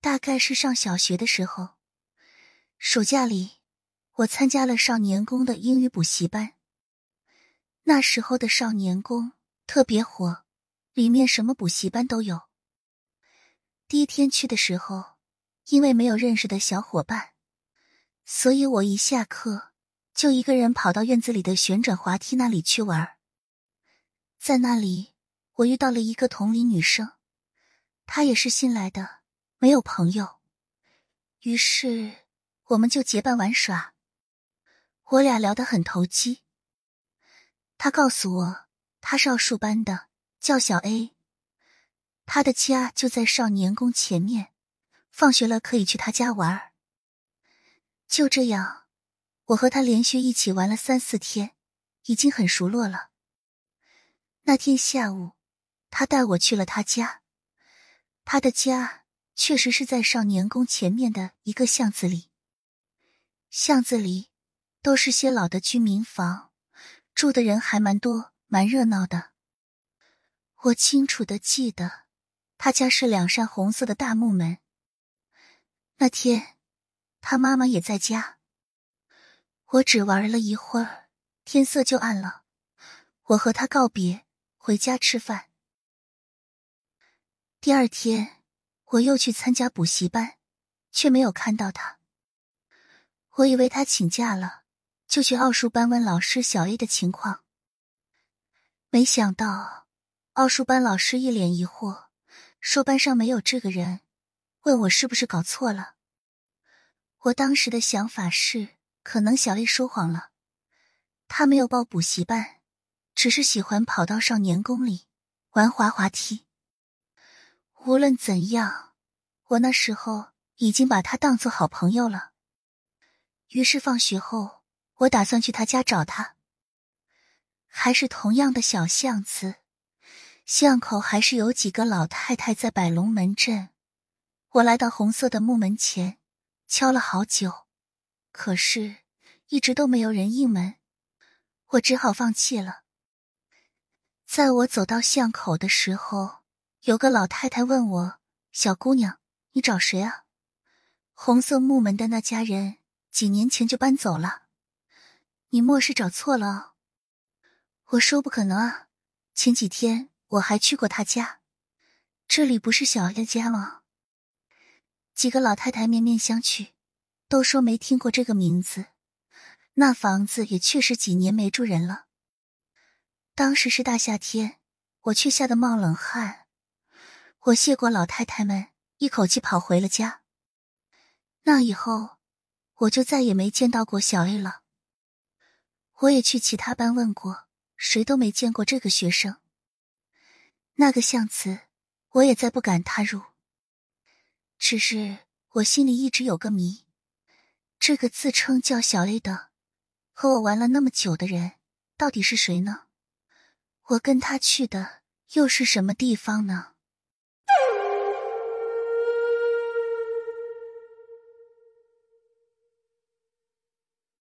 大概是上小学的时候，暑假里我参加了少年宫的英语补习班。那时候的少年宫特别火，里面什么补习班都有。第一天去的时候，因为没有认识的小伙伴，所以我一下课就一个人跑到院子里的旋转滑梯那里去玩。在那里，我遇到了一个同龄女生，她也是新来的，没有朋友，于是我们就结伴玩耍。我俩聊得很投机。他告诉我，他是奥数班的，叫小 A，他的家就在少年宫前面，放学了可以去他家玩。就这样，我和他连续一起玩了三四天，已经很熟络了。那天下午，他带我去了他家。他的家确实是在少年宫前面的一个巷子里。巷子里都是些老的居民房，住的人还蛮多，蛮热闹的。我清楚的记得，他家是两扇红色的大木门。那天，他妈妈也在家。我只玩了一会儿，天色就暗了。我和他告别。回家吃饭。第二天，我又去参加补习班，却没有看到他。我以为他请假了，就去奥数班问老师小 A 的情况。没想到，奥数班老师一脸疑惑，说班上没有这个人，问我是不是搞错了。我当时的想法是，可能小 A 说谎了，他没有报补习班。只是喜欢跑到少年宫里玩滑滑梯。无论怎样，我那时候已经把他当做好朋友了。于是放学后，我打算去他家找他。还是同样的小巷子，巷口还是有几个老太太在摆龙门阵。我来到红色的木门前，敲了好久，可是一直都没有人应门，我只好放弃了。在我走到巷口的时候，有个老太太问我：“小姑娘，你找谁啊？红色木门的那家人几年前就搬走了，你莫是找错了？”我说：“不可能啊，前几天我还去过他家，这里不是小叶家吗？”几个老太太面面相觑，都说没听过这个名字，那房子也确实几年没住人了。当时是大夏天，我却吓得冒冷汗。我谢过老太太们，一口气跑回了家。那以后，我就再也没见到过小 A 了。我也去其他班问过，谁都没见过这个学生。那个巷子，我也再不敢踏入。只是我心里一直有个谜：这个自称叫小 A 的，和我玩了那么久的人，到底是谁呢？我跟他去的又是什么地方呢？